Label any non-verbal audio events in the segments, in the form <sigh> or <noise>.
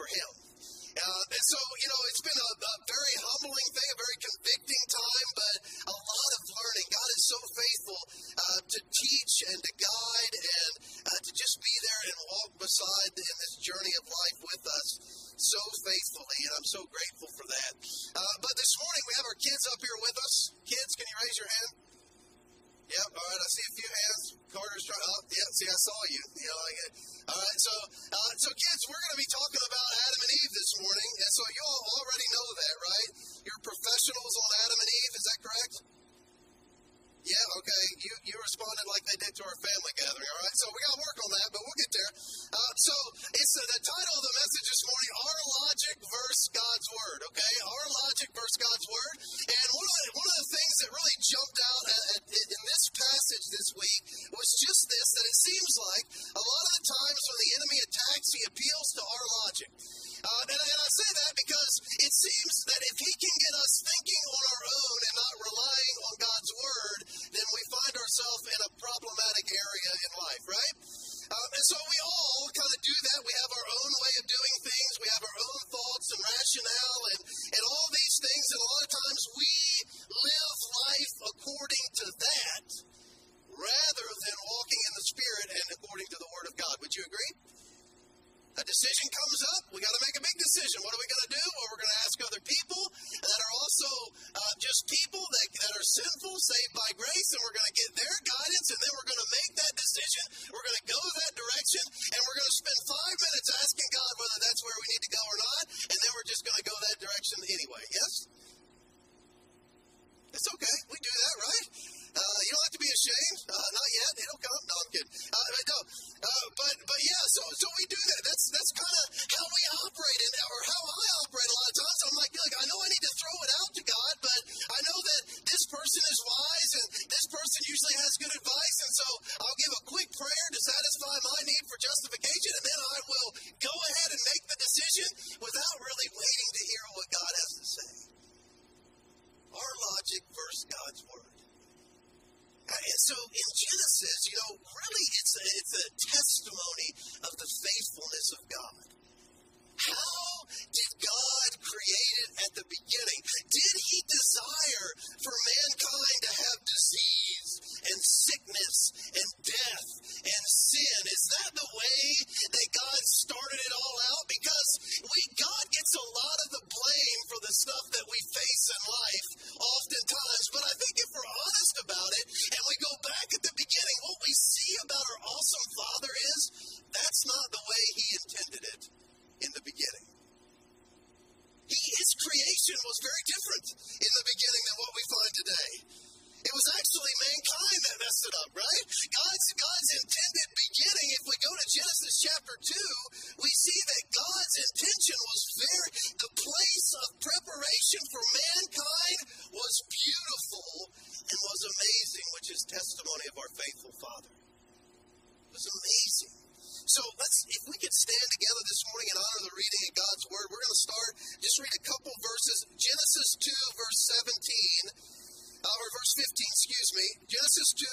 for him. read a couple verses. Genesis 2, verse 17, uh, or verse 15, excuse me. Genesis 2,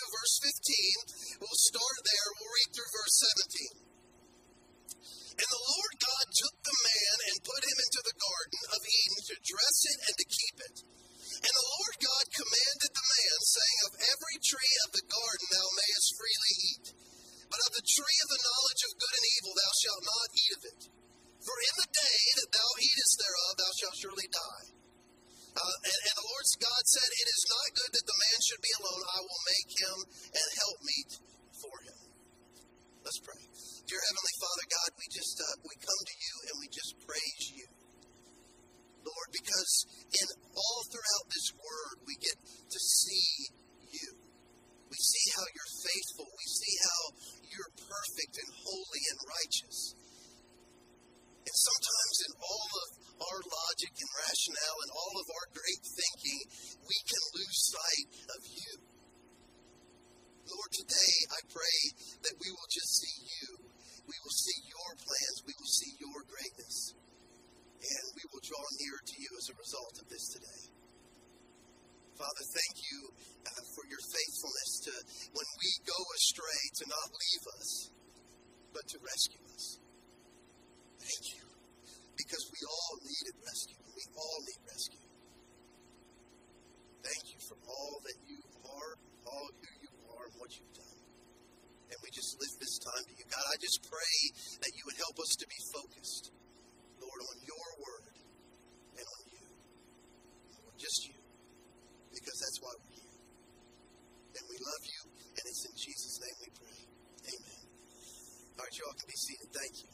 Thank you.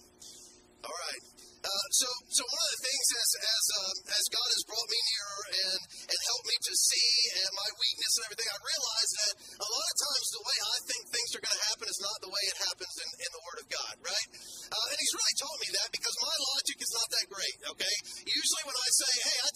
All right. Uh, so, so one of the things as as um, as God has brought me nearer and and helped me to see and my weakness and everything, I realized that a lot of times the way I think things are going to happen is not the way it happens in, in the Word of God, right? Uh, and He's really taught me that because my logic is not that great. Okay, usually when I say, "Hey, I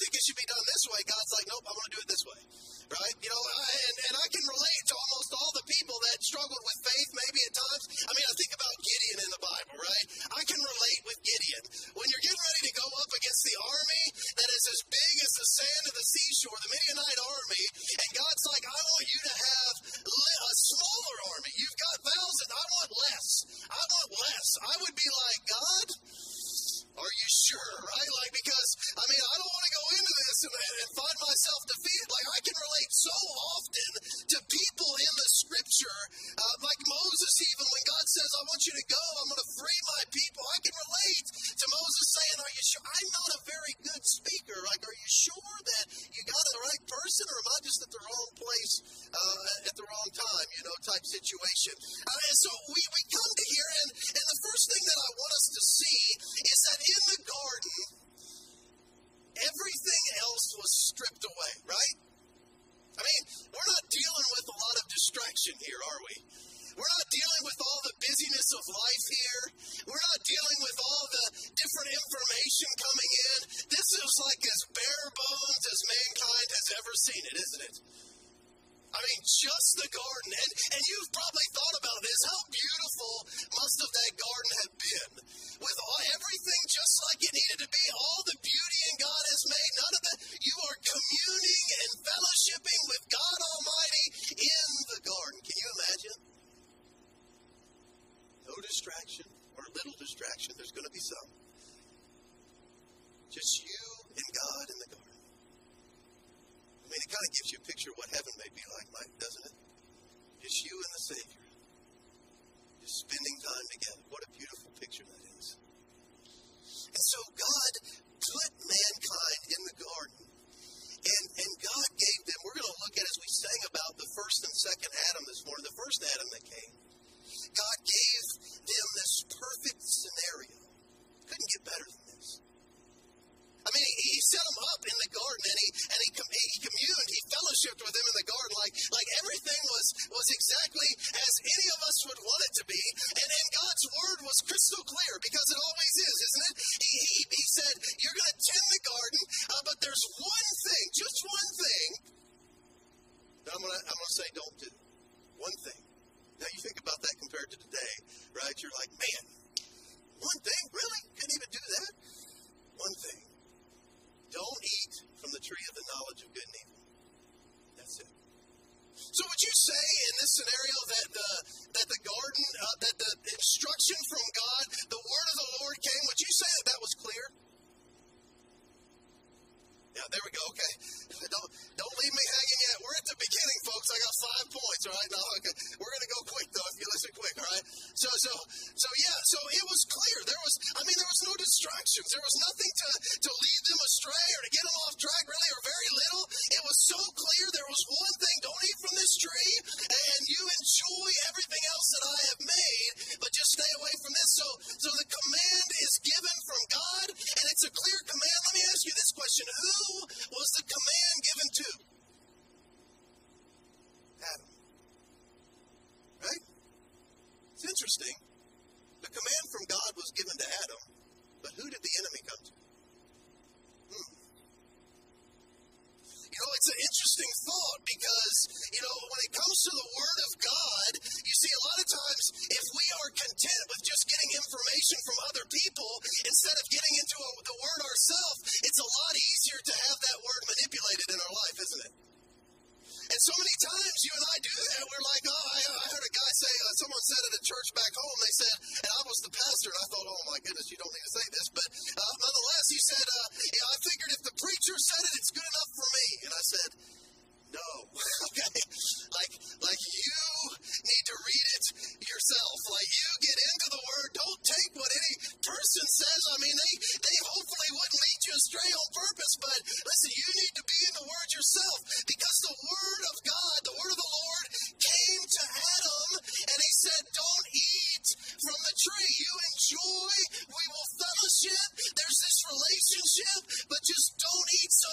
Like as bare bones as mankind has ever seen it, isn't it? I mean, just the garden. And, and you've probably thought about this. How beautiful must have that garden have been? With all, everything just like it needed to be, all the beauty in God has made, none of that. You are communing and fellowshipping with God Almighty in the garden. Can you imagine? No distraction or little distraction. There's going to be some. Just you and God in the garden. I mean, it kind of gives you a picture of what heaven may be like, Mike, doesn't it? Just you and the Savior. Just spending time together. What a beautiful picture that is. And so God put mankind in the garden. And, and God gave them, we're going to look at as we sang about the first and second Adam this morning, the first Adam that came. God gave them this perfect scenario. Couldn't get better than this. I mean, he, he set them up in the garden, and he and he, he communed, he fellowshipped with them in the garden, like like everything was was exactly as any of us would want it to be. And and God's word was crystal clear because it always is, isn't it? He he, he said, "You're going to tend the garden, uh, but there's one thing, just one thing that I'm gonna I'm gonna say don't do. One thing. Now you think about that compared to today, right? You're like, man, one thing, really? Couldn't even do that. One thing. Don't eat from the tree of the knowledge of good and evil. That's it. So would you say in this scenario that the that the garden uh, that the instruction from God, the word of the Lord came? Would you say that that was clear? Yeah, there we go. Okay, <laughs> don't I got five points. All right, now okay. we're gonna go quick though. If you listen quick, all right. So so so yeah. So it was clear. There was. I mean, there was no distractions. There was nothing to to lead them astray or to get them off track, really, or very little. It was so clear. There was one thing: don't eat from this tree, and you enjoy everything else that I have made, but just stay away from this. So so the command is given from God, and it's a clear command. Let me ask you this question: Who was the command given to? It's interesting. The command from God was given to Adam, but who did the enemy come to? Hmm. You know, it's an interesting thought because, you know, when it comes to the Word of God, you see, a lot of times if we are content with just getting information from other people instead of getting into a, the Word ourselves, it's a lot easier to have that Word manipulated in our life, isn't it? And so many times you and I do that. We're like, oh, I, I heard a guy say, uh, someone said at a church back home, they said, and I was the pastor, and I thought, oh my goodness, you don't need to say this. But uh, nonetheless, he said, uh, you I figured if the preacher said it, it's good enough for me. And I said, no. <laughs> okay. Like, like you yourself. Like you get into the word. Don't take what any person says. I mean, they they hopefully wouldn't lead you astray on purpose, but listen, you need to be in the word yourself because the word of God, the word of the Lord, came to Adam and he said, "Don't eat from the tree. You enjoy. We will fellowship. There's this relationship, but just don't eat." So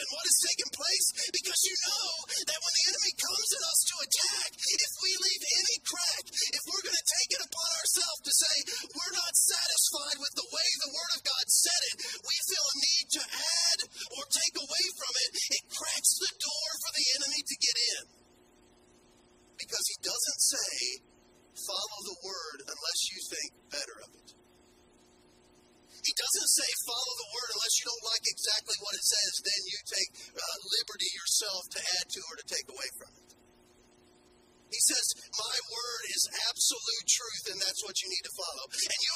and what is taking place because you know that when the enemy comes at us to attack, if we leave any crack, if we're going to take it upon ourselves to say, truth, and that's what you need to follow. And you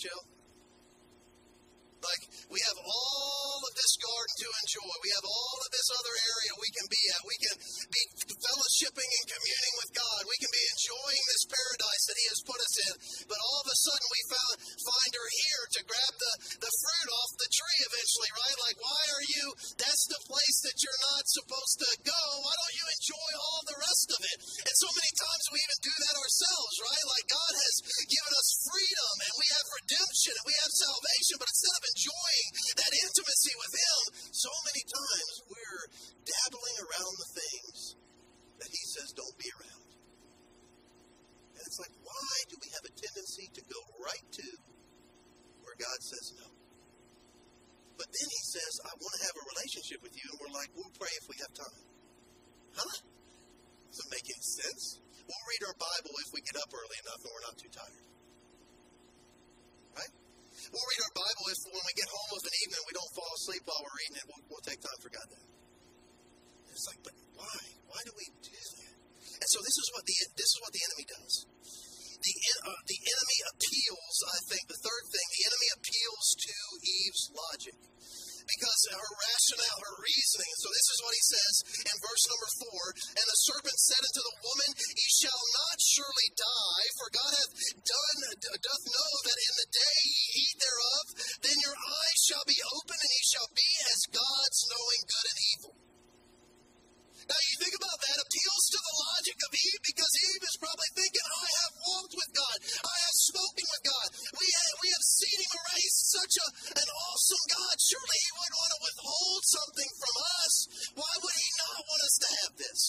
nutshell? Reasoning. So this is what he says in verse number four. And the serpent said unto the woman, Ye shall not surely die, for God hath done doth know that in the day ye eat thereof, then your eyes shall be open, and ye shall be as gods, knowing good and evil. Now you think about that appeals to the logic of Eve because Eve is probably thinking, I have such a, an awesome God. Surely he wouldn't want to withhold something from us. Why would he not want us to have this?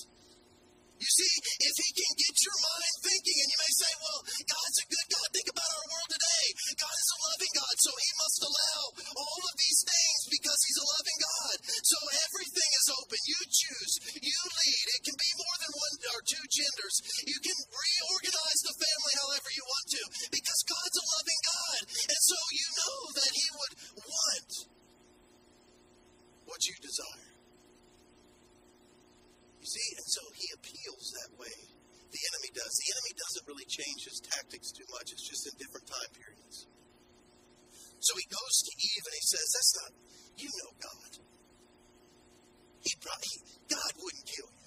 You see, if he can get your mind thinking, and you may say, well, God's a good God. Think about our world today. God is a loving God, so he must allow all of these things because he's a loving God. So everything is open. You choose. You lead. It can be more than one or two genders. You can reorganize the family however you want to because God's a loving God. And so you know that he would want what you desire. You see, and so he appeals that way. The enemy does. The enemy doesn't really change his tactics too much. It's just in different time periods. So he goes to Eve and he says, That's not, you know God. He probably, God wouldn't kill you.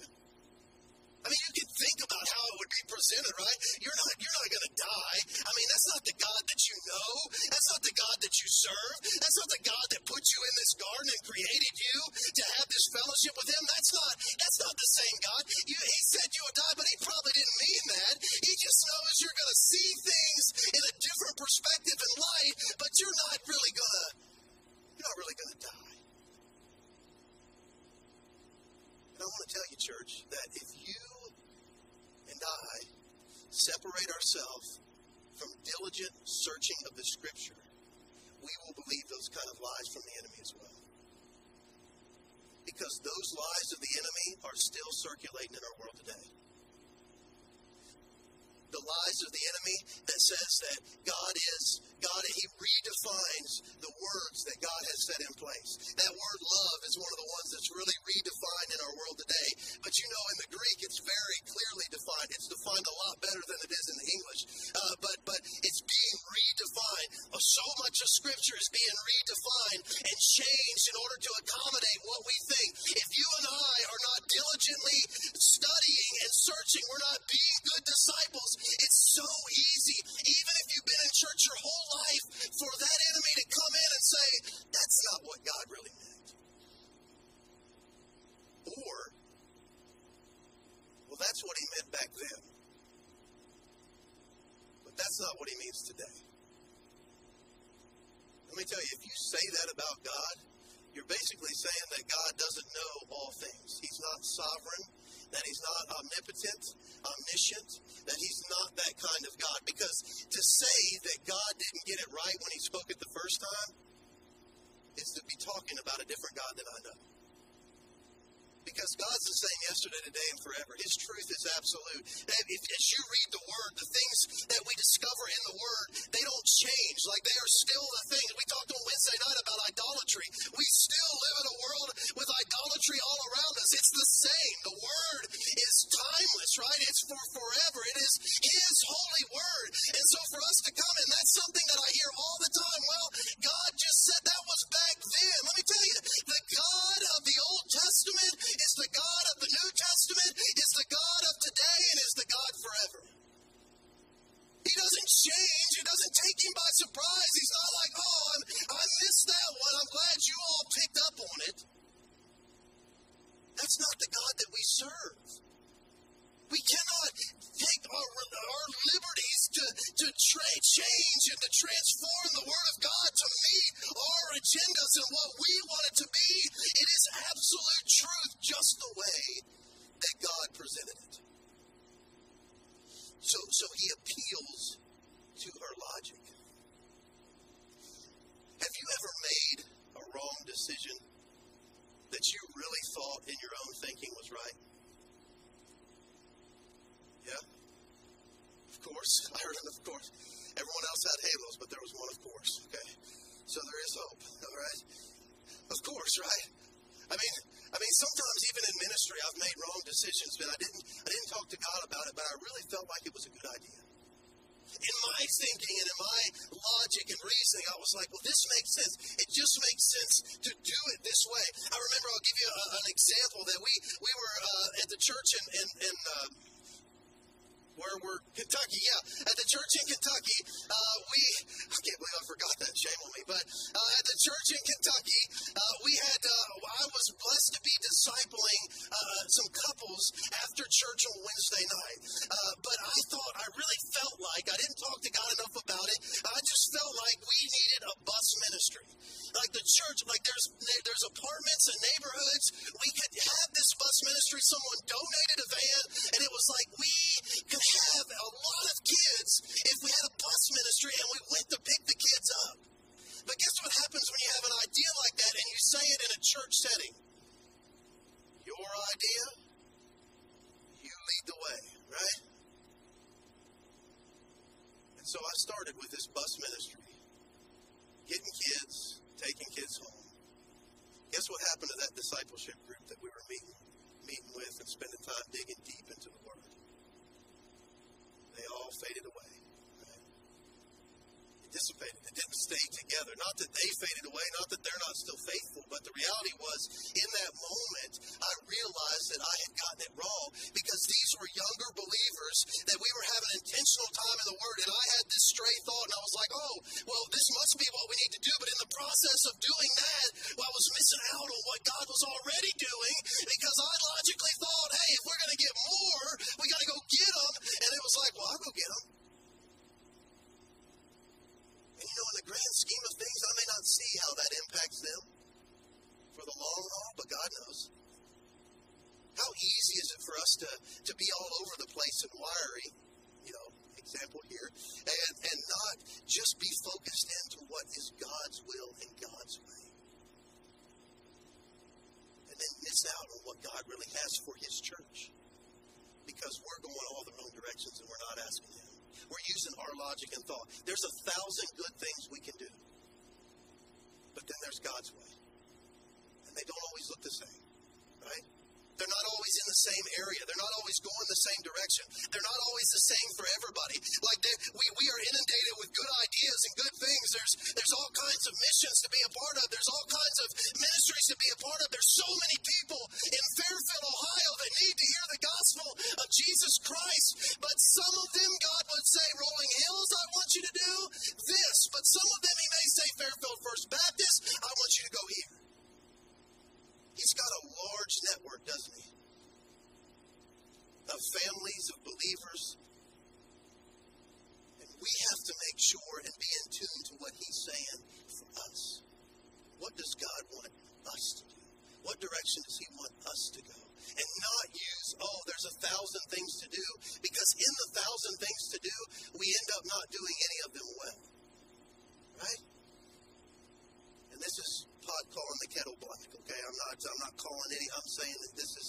I mean, you can think about how it would be presented, right? You're not, you're not going to die. I mean, that's not the God that you know. That's not the God that you serve. That's not the God that put you in this garden and created you to have this fellowship with Him. That's not, that's not the same God. You, he said you would die, but He probably didn't mean that. He just knows you're going to see things in a different perspective in light, but you're not really going to, you're not really going to die. And I want to tell you, church, that if you separate ourselves from diligent searching of the Scripture, we will believe those kind of lies from the enemy as well. Because those lies of the enemy are still circulating in our world today. The lies of the enemy that says that God is, God, He redefines the words that God has set in place. That word love is one of the ones that's really redefined in our world today. But you know, in the Greek, it's very clearly defined. It's defined a lot better than it is in the English. Uh, but, but it's being redefined. Uh, so much of Scripture is being redefined and changed in order to accommodate what we think. If you and I are not diligently studying and searching, we're not being good disciples. It's so easy. Even if you've been in church your whole life, for that enemy to come in and say, that's not what God really meant. Or, well, that's what he meant back then. But that's not what he means today. Let me tell you, if you say that about God, you're basically saying that God doesn't know all things. He's not sovereign, that He's not omnipotent, omniscient, that He's not that kind of God. Because to say that God didn't get it right when He spoke it the first time is to be talking about a different God than I know. Because God's the same yesterday, today, and forever. His truth is absolute. If, as you read the Word, the things that we discover in the Word, they don't change. Like they are still the things. We talked on Wednesday night about idolatry. We still live in a world with idolatry all around this makes sense. It just makes sense to do it this way. I remember, I'll give you a, an example that we, we were uh, at the church in, in, in uh, where we're Kentucky, yeah, at the church in Kentucky, uh, we I can't believe I forgot that. Shame on me. But uh, at the church in Kentucky, uh, we had uh, I was blessed to be discipling uh, some couples after church on Wednesday night. Uh, but I thought I really felt like I didn't talk to God enough about it. I just felt like we needed a bus ministry, like the church. Like there's there's apartments and neighborhoods. We could have this bus ministry. Someone donated a van, and it was like we could have a lot of kids if we had a bus ministry and we went to pick the kids up. But guess what happens when you have an idea like that and you say it in a church setting? Your idea, you lead the way, right? And so I started with this bus ministry, getting kids, taking kids home. Guess what happened to that discipleship group that we were meeting, meeting with and spending time digging deep into the Word? They all faded away dissipated. It didn't stay together. Not that they faded away, not that they're not still faithful, but the reality was in that moment, I realized that I had gotten it wrong because these were younger believers that we were having intentional time in the Word. And I had this stray thought, and I was like, oh, well, this must be what we need to do. But in the process of doing that, well, I was missing out on what God was already doing because I logically thought, hey, if we're going to get more, we got to go get them. And it was like, well, I'll go get them. And you know, in the grand scheme of things, I may not see how that impacts them for the long haul, but God knows. How easy is it for us to, to be all over the place and wiry, you know, example here, and, and not just be focused into what is God's will and God's way? And then miss out on what God really has for His church. Because we're going all the wrong directions and we're not asking Him. We're using our logic and thought. There's a thousand good things we can do. But then there's God's way. And they don't always look the same, right? They're not always in the same area. They're not always going the same direction. They're not always the same for everybody. Like we, we are inundated with good ideas and good things. There's there's all kinds of missions to be a part of. There's all kinds of ministries to be a part of. There's so many people in Fairfield, Ohio that need to hear the gospel of Jesus Christ. But some of them, God would say, Rolling Hills, I want you to do this. But some of them, He may say, Fairfield First Baptist, I want you to go here. He's got a large network, doesn't he? Of families, of believers. And we have to make sure and be in tune to what he's saying for us. What does God want us to do? What direction does he want us to go? And not use, oh, there's a thousand things to do, because in the thousand things to do, we end up not doing any of them well. Right? And this is pot calling the kettle black. Okay, I'm not. I'm not calling any. I'm saying that this is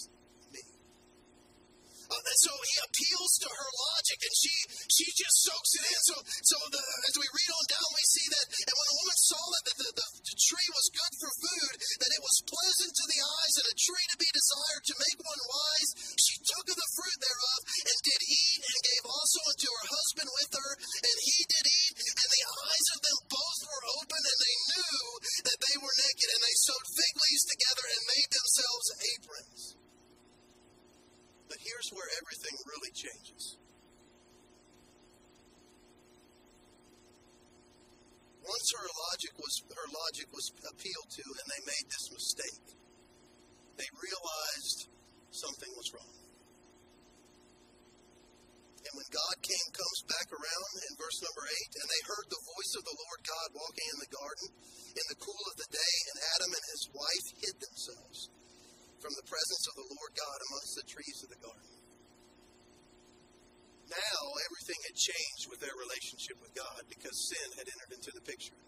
so he appeals to her logic, and she she just soaks it in. So so the, as we read on down, we see that, and when the woman saw that the, the, the tree was good for food, that it was pleasant to the eyes, and a tree to be desired to make one wise, she took of the fruit thereof and did eat, and gave also unto her husband with her, and he did eat, and the eyes of them both were open, and they knew that they were naked, and they sewed fig leaves together and made themselves aprons. Here's where everything really changes. Once her logic was her logic was appealed to and they made this mistake, they realized something was wrong. And when God came comes back around in verse number eight, and they heard the voice of the Lord God walking in the garden in the cool of the day, and Adam and his wife hid from the presence of the Lord God amongst the trees of the garden. Now everything had changed with their relationship with God because sin had entered into the picture.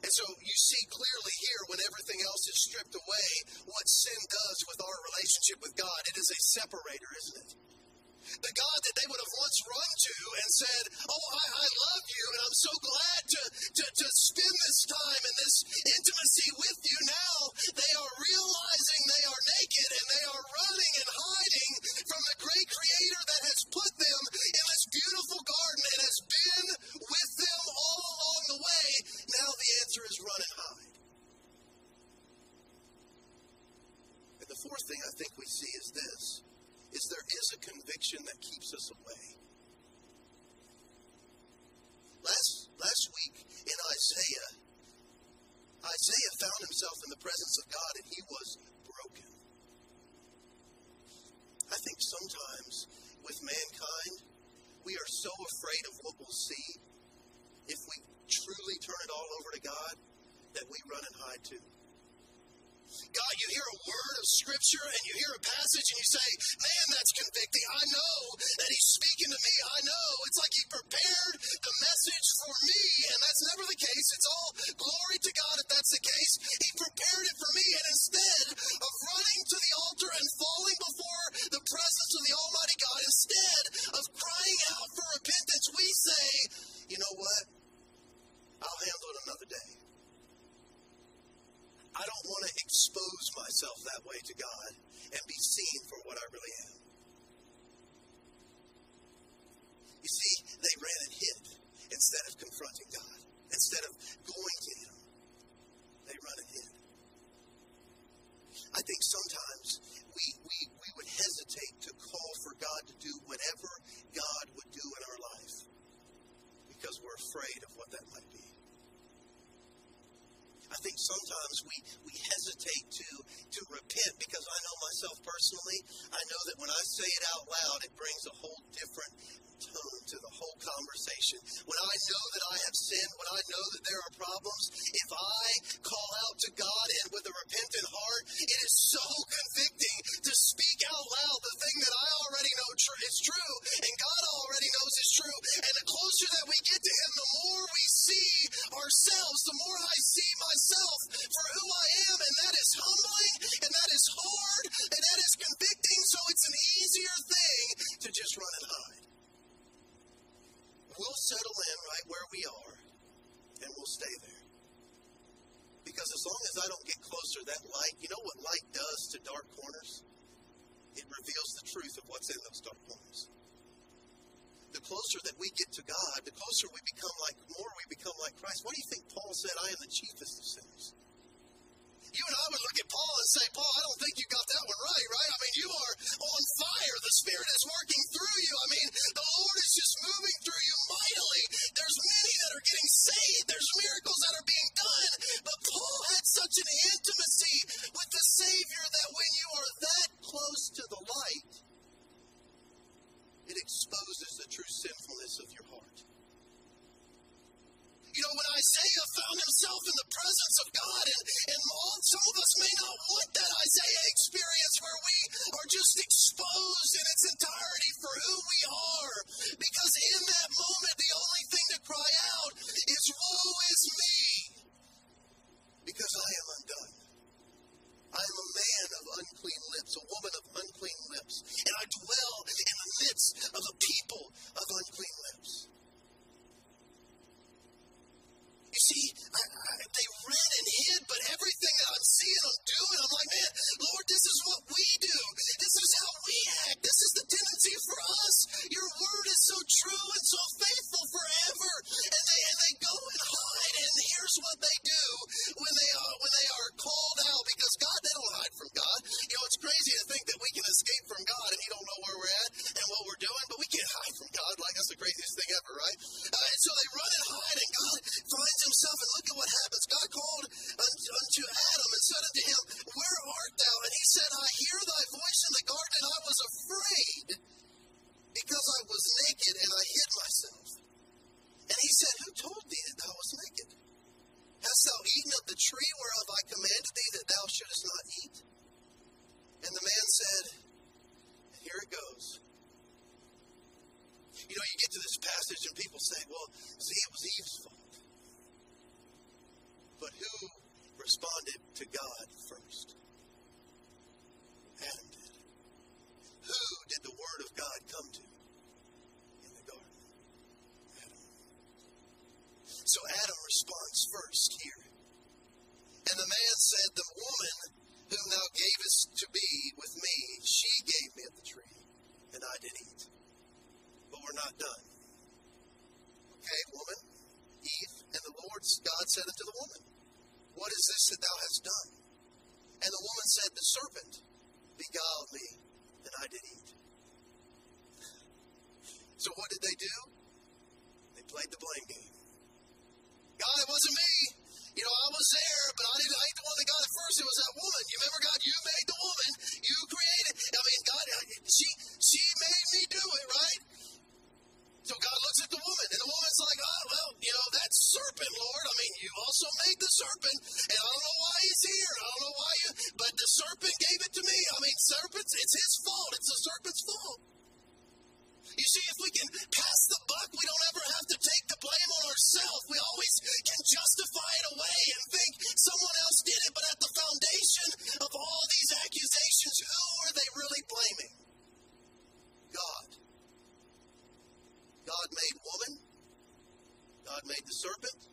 And so you see clearly here when everything else is stripped away what sin does with our relationship with God. It is a separator, isn't it? The God that they would have once run to and said, Oh, I, I love you, and I'm so glad to, to, to spend this time and this intimacy with you. Now they are realizing they are naked and they are running and hiding from the great creator that has put them in this beautiful garden and has been with them all along the way. Now the answer is run and hide. And the fourth thing I think we see is this a conviction that keeps us away. Last, last week in Isaiah, Isaiah found himself in the presence of God and he was broken. I think sometimes with mankind, we are so afraid of what we'll see if we truly turn it all over to God that we run and hide too. God, you hear a word of scripture and you hear a passage and you say, man, that's convicting. I know that he's speaking to me. I know. It's like he prepared the message for me. And that's never the case. It's all in those dark corners. The closer that we get to God, the closer we become like, more we become like Christ. What do you think Paul said? I am the chiefest of sinners. You and I would look at Paul and say, Paul, I don't think you got that one right, right? I mean, you are on fire. The Spirit is working through you. I mean, the Lord is just moving through you mightily. There's many that are getting saved. There's miracles that are being done. But Paul had such an intimacy with the Savior that when you are that close to the light, it exposes the true sinfulness of your heart. You know, when Isaiah found himself in the presence of God, and, and some of us may not want that Isaiah experience where we are just exposed in its entirety for who we are. Because in that moment, the only thing to cry out is, Woe is me! Because I am undone. I am a man of unclean lips, a woman of unclean lips, and I dwell in the midst of a people of unclean lips. You see, I, I, they ran and hid, but everything that I'm seeing them doing, I'm like, man, Lord, this is what we do. This is how we act. This is the tendency for us. Your word is so true and so faithful forever. And they and they go and hide, and here's what they do when they are when they are called out, because God, crazy to think that we can escape from God and He don't know where we're at and what we're doing, but we can't hide from God. Like that's the craziest thing ever, right? Uh, and so they run and hide, and God finds himself, and look at what happens. God called unto Adam and said unto him, Where art thou? And he said, I hear thy voice in the garden, and I was afraid because I was naked and I hid myself. And he said, Who told thee that thou wast naked? Hast thou eaten of the tree whereof I commanded thee that thou shouldest not eat? And the man said, Here it goes. You know, you get to this passage and people say, Well, see, it was Eve's fault. But who responded to God first? Adam did. Who did the Word of God come to in the garden? Adam. So Adam responds first here. And the man said, The woman whom thou gavest to be with me, she gave me of the tree, and I did eat. But we're not done. Okay, woman, Eve, and the Lord God said unto the woman, What is this that thou hast done? And the woman said, The serpent beguiled me, and I did eat. <laughs> So what did they do? They played the blame game. God, it wasn't me. You know, I was there, but I didn't. I ain't the one that got it first. It was that woman. You remember, God, you made the woman. You created. I mean, God, uh, she she made me do it, right? So God looks at the woman, and the woman's like, oh, well, you know, that serpent, Lord. I mean, you also made the serpent, and I don't know why he's here. I don't know why you, but the serpent gave it to me. I mean, serpents, it's his fault. It's the serpent's fault. You see, if we can pass the buck, we don't ever have to take the blame on ourselves. We always can justify it away and think someone else did it. But at the foundation of all these accusations, who are they really blaming? God. God made woman. God made the serpent.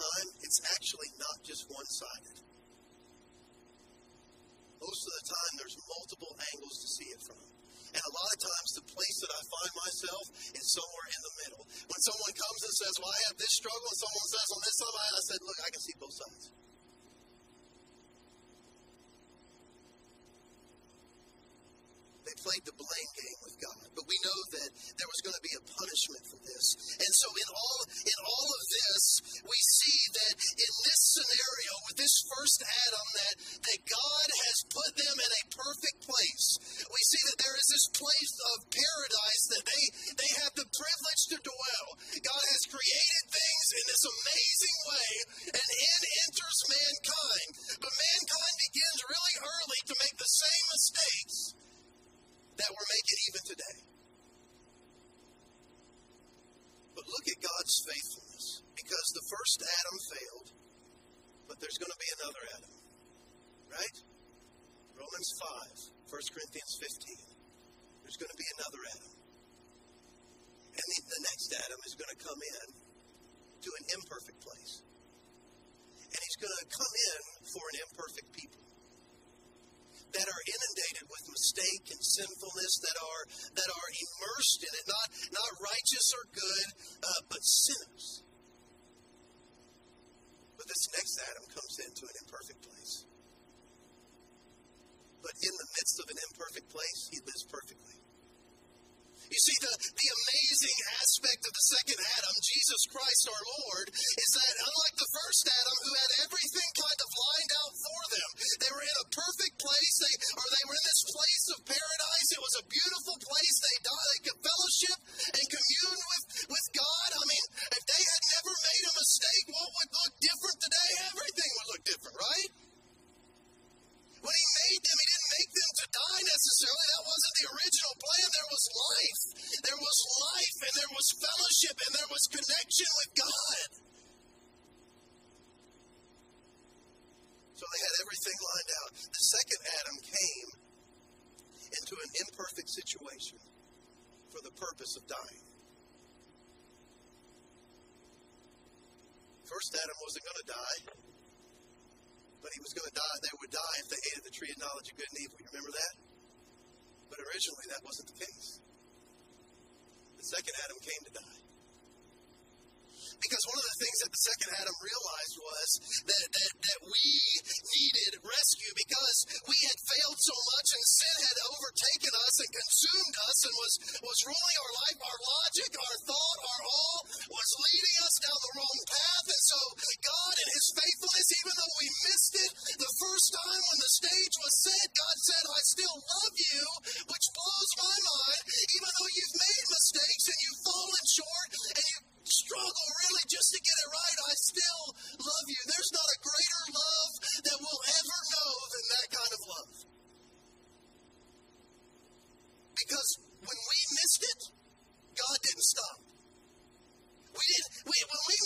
Time, it's actually not just one sided. Most of the time, there's multiple angles to see it from. And a lot of times, the place that I find myself is somewhere in the middle. When someone comes and says, Well, I have this struggle, and someone says, On this side, I said, Look, I can see both sides. We see that in this scenario, with this first Adam, that, that God has put them in a perfect place. We see that there is this place of paradise that they, they have the privilege to dwell. God has created things in this amazing way, and in enters mankind. But mankind begins really early to make the same mistakes that we're making even today. But look at God's faithfulness. Because the first Adam failed, but there's going to be another Adam. Right? Romans 5, 1 Corinthians 15. There's going to be another Adam. And the, the next Adam is going to come in to an imperfect place. And he's going to come in for an imperfect people that are inundated with mistake and sinfulness, that are that are immersed in it, not not righteous or good, uh, but sinners. But this next Adam comes into an imperfect place. But in the midst of an imperfect place, he lives perfectly. You see, the, the amazing aspect of the second Adam, Jesus Christ our Lord, is that unlike the first Adam who had everything kind of lined out for them, they were in a perfect place, they, or they were in this place of paradise. It was a beautiful place. They, Adam wasn't going to die but he was going to die. They would die if they ate of the tree of knowledge of good and evil. You remember that? But originally, that wasn't the case. The second Adam came to die. Because one of the things that the second Adam realized was that, that, that we needed rescue because we had failed so much and sin had overtaken us and consumed us and was, was ruling our life. Our logic, our thought, our all was leading us down the wrong path. And so God in his faithfulness, even though we missed it the first time when the stage was set, God said, I still love you, which blows my mind. Even though you've made mistakes and you've fallen short and you struggle really just to get it right, I still love you. There's not a greater love that we'll ever know than that kind of love. Because when we missed it, God didn't stop. We didn't, we, when we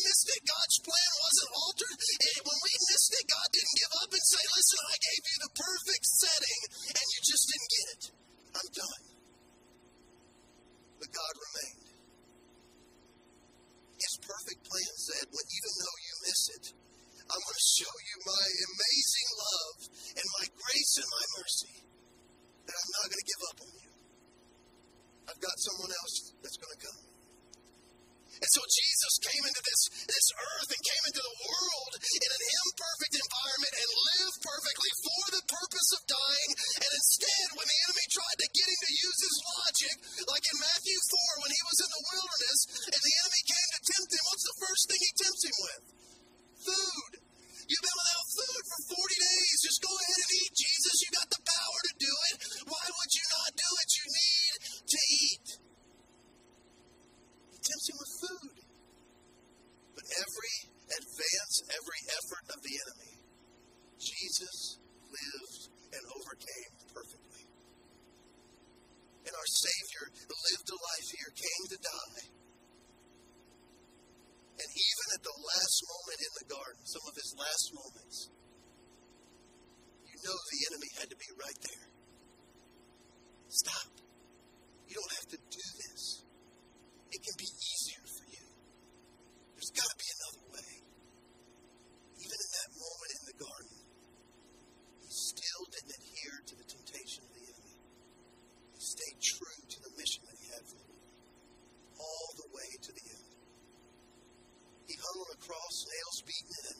was beaten in.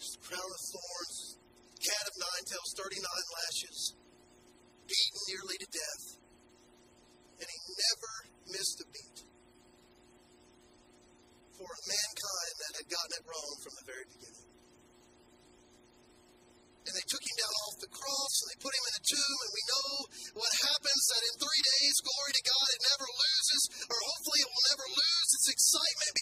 His crown of thorns, cat of nine tails, 39 lashes, beaten nearly to death. And he never missed a beat for a mankind that had gotten it wrong from the very beginning. And they took him down off the cross and they put him in a tomb, and we know what happens that in three days, glory to God, it never loses, or hopefully it will never lose its excitement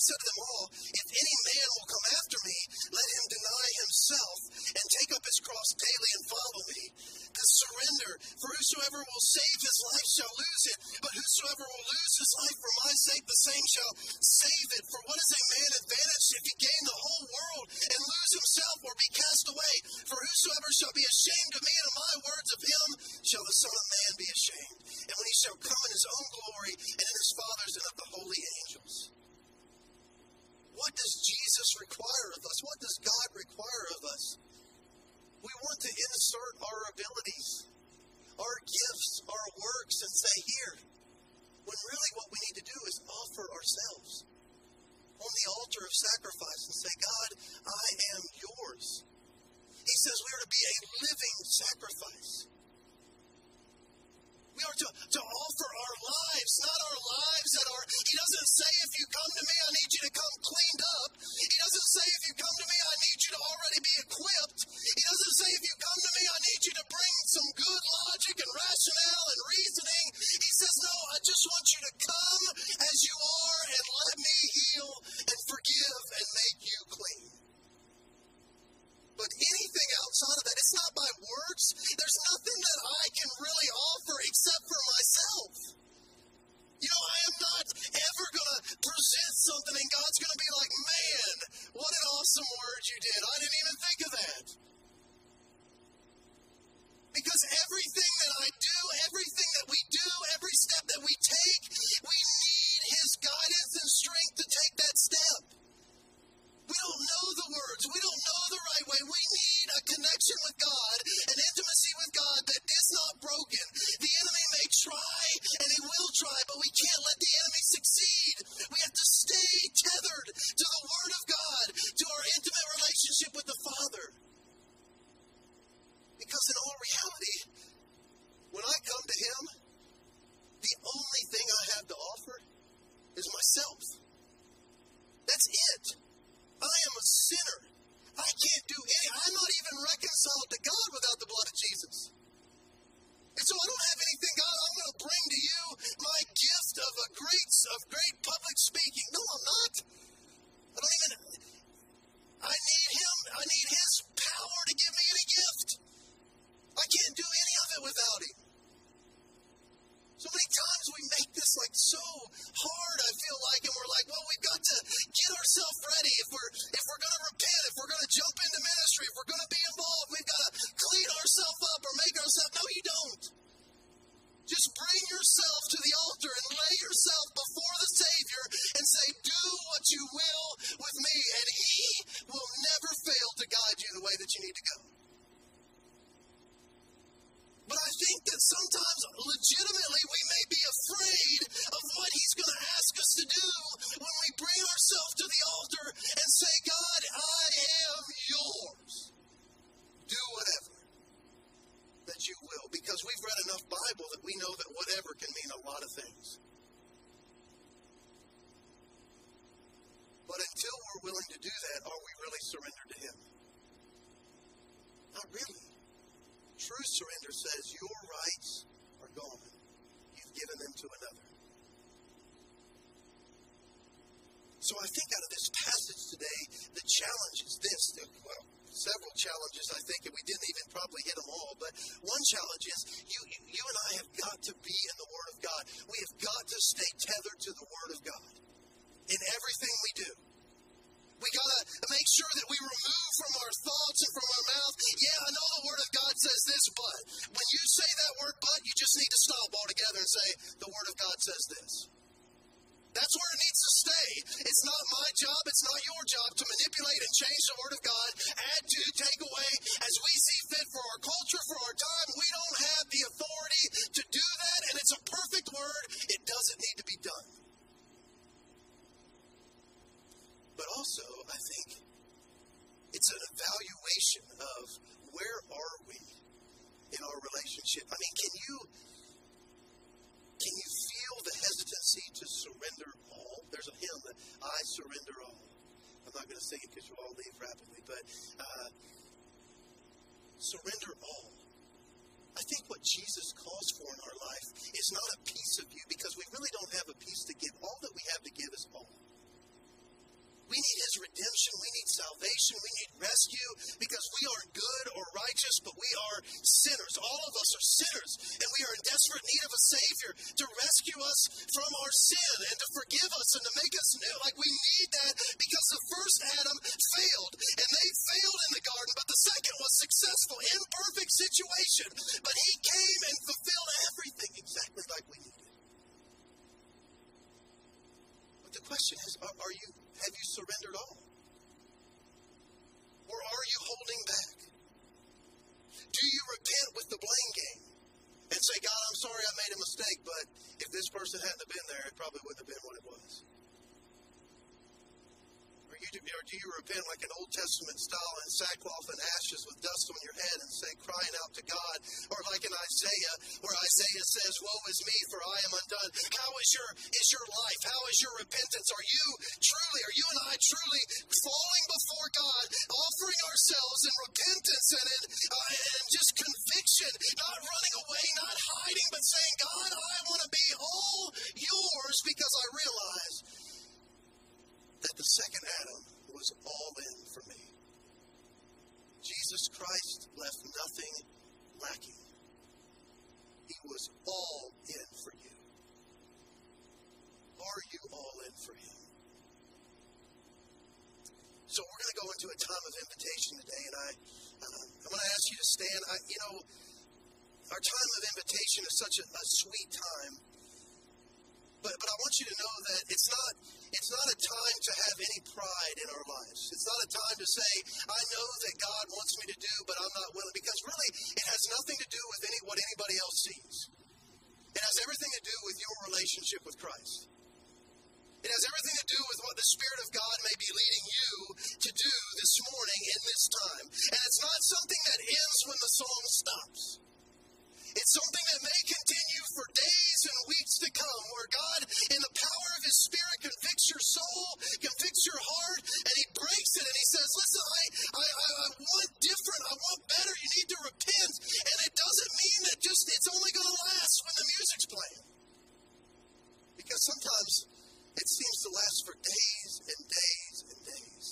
said them all, do that, are we really surrendered to Him? Not really. True surrender says your rights are gone. You've given them to another. So I think out of this passage today, the challenge is this. Well, several challenges, I think, and we didn't even probably hit them all, but one challenge is you, you and I have got to be in the Word of God. We have got to stay tethered to the Word of God in everything we do. We got to make sure that we remove from our thoughts and from our mouth, yeah, I know the Word of God says this, but when you say that word but, you just need to stop altogether and say, the Word of God says this. That's where it needs to stay. It's not my job, it's not your job to manipulate and change the Word of God, add to, take away as we see fit for our culture, for our time. We don't have the authority to do that, and it's a perfect Word. It doesn't need to be done. But also, I think it's an evaluation of where are we in our relationship. I mean, can you can you feel the hesitancy to surrender all? There's a hymn that I surrender all. I'm not going to sing it because you'll all leave rapidly, but uh, surrender all. I think what Jesus calls for in our life is not a piece of you because we really don't have a piece to give. All that we have to give is all. We need His redemption. We need salvation. We need rescue because we aren't good or righteous, but we are sinners. All of us are sinners, and we are in desperate need of a Savior to rescue us from our sin and to forgive us and to make us new. Like we need that because the first Adam failed, of invitation is such a, a sweet time but, but I want you to know that it's not, it's not a time to have any pride in our lives. It's not a time to say, I know that God wants me to do, but I'm not willing. Because really, it has nothing to do with any, what anybody else sees. It has everything to do with your relationship with Christ. It has everything to do with what the Spirit of God may be leading you to do this morning in this time. And it's not something that ends when the song stops. It's something that may continue for days and weeks to come, where God, in the power of His Spirit, convicts your soul, convicts your heart, and He breaks it and He says, Listen, I, I, I want different, I want better, you need to repent. And it doesn't mean that just it's only going to last when the music's playing. Because sometimes it seems to last for days and days and days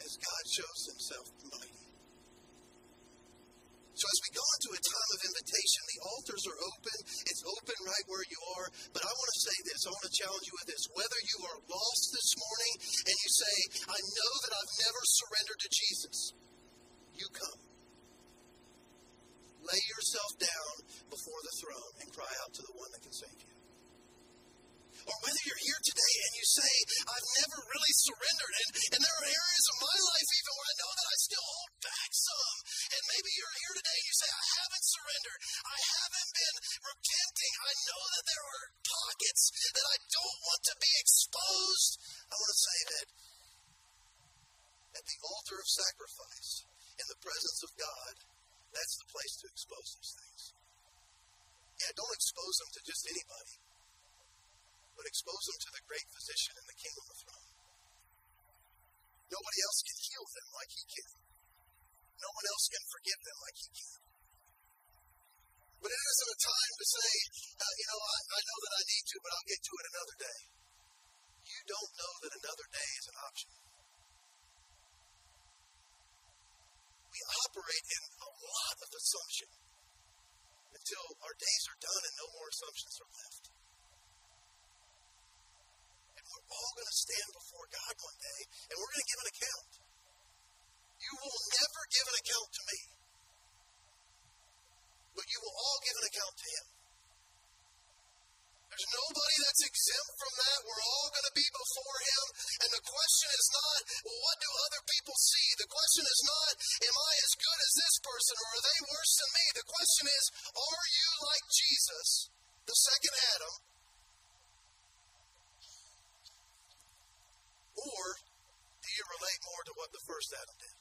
as God shows Himself. So as we go into a time of invitation, the altars are open. It's open right where you are. But I want to say this. I want to challenge you with this. Whether you are lost this morning and you say, I know that I've never surrendered to Jesus, you come. Lay yourself down before the throne and cry out to the one that can save you. Or whether you're here today and you say, I've never really surrendered, and, and there are areas of my life even where I know that I still hold back some. And maybe you're here today and you say, I haven't surrendered. I haven't been repenting. I know that there are pockets that I don't want to be exposed. I want to say that at the altar of sacrifice, in the presence of God, that's the place to expose these things. Yeah, don't expose them to just anybody but expose them to the great physician in the kingdom of throne. Nobody else can heal them like he can. No one else can forgive them like he can. But it isn't a time to say, uh, you know, I, I know that I need to, but I'll get to it another day. You don't know that another day is an option. We operate in a lot of assumption until our days are done and no more assumptions are left all going to stand before God one day, and we're going to give an account. You will never give an account to me, but you will all give an account to Him. There's nobody that's exempt from that. We're all going to be before Him. And the question is not, well, what do other people see? The question is not, am I as good as this person or are they worse than me? The question is, are you like Jesus, the second Adam, Or do you relate more to what the first Adam did?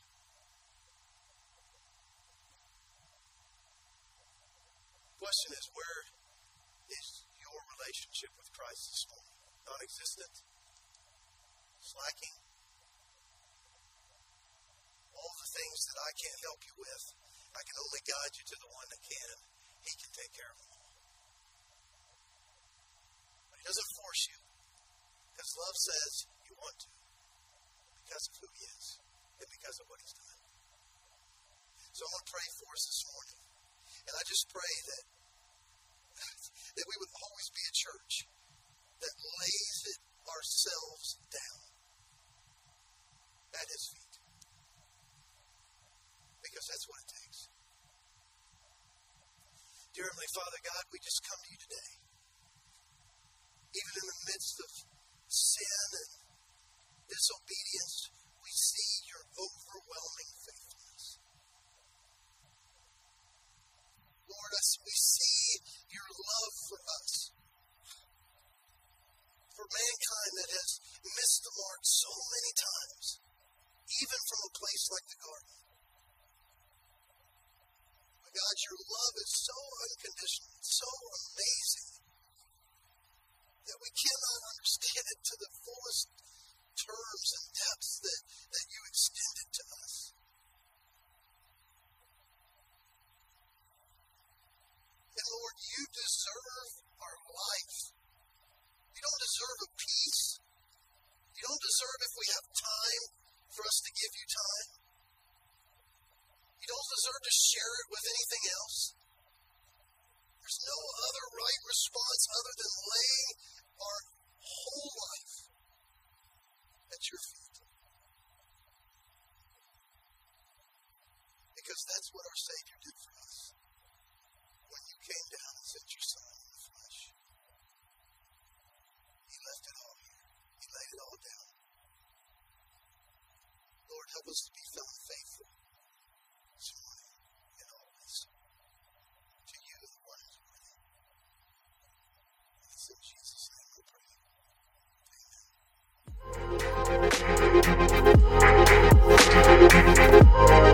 Question is, where is your relationship with Christ this morning? Non existent? Slacking? All the things that I can't help you with, I can only guide you to the one that can. He can take care of them all. But he doesn't force you. Because love says, you want to because of who He is and because of what He's done. So I want to pray for us this morning. And I just pray that, that we would always be a church that lays it ourselves down at His feet. Because that's what it takes. Dear Heavenly Father, God, we just come to you today. Even in the midst of sin and disobedience, we see your overwhelming faithfulness. Lord, us, we see your love for us, for mankind that has missed the mark so many times, even from a place like the garden. My God, your love is so unconditional, so amazing, that we cannot understand it to the fullest terms and depths that, that you extended to us. And Lord, you deserve our life. You don't deserve a piece. You don't deserve if we have time for us to give you time. You don't deserve to share it with anything else. There's no other right response other than laying at your feet. Because that's what our Savior did for us when you came down and sent your Son in the flesh. He left it all here, He laid it all down. Lord, help us to be found faithful. Thank you.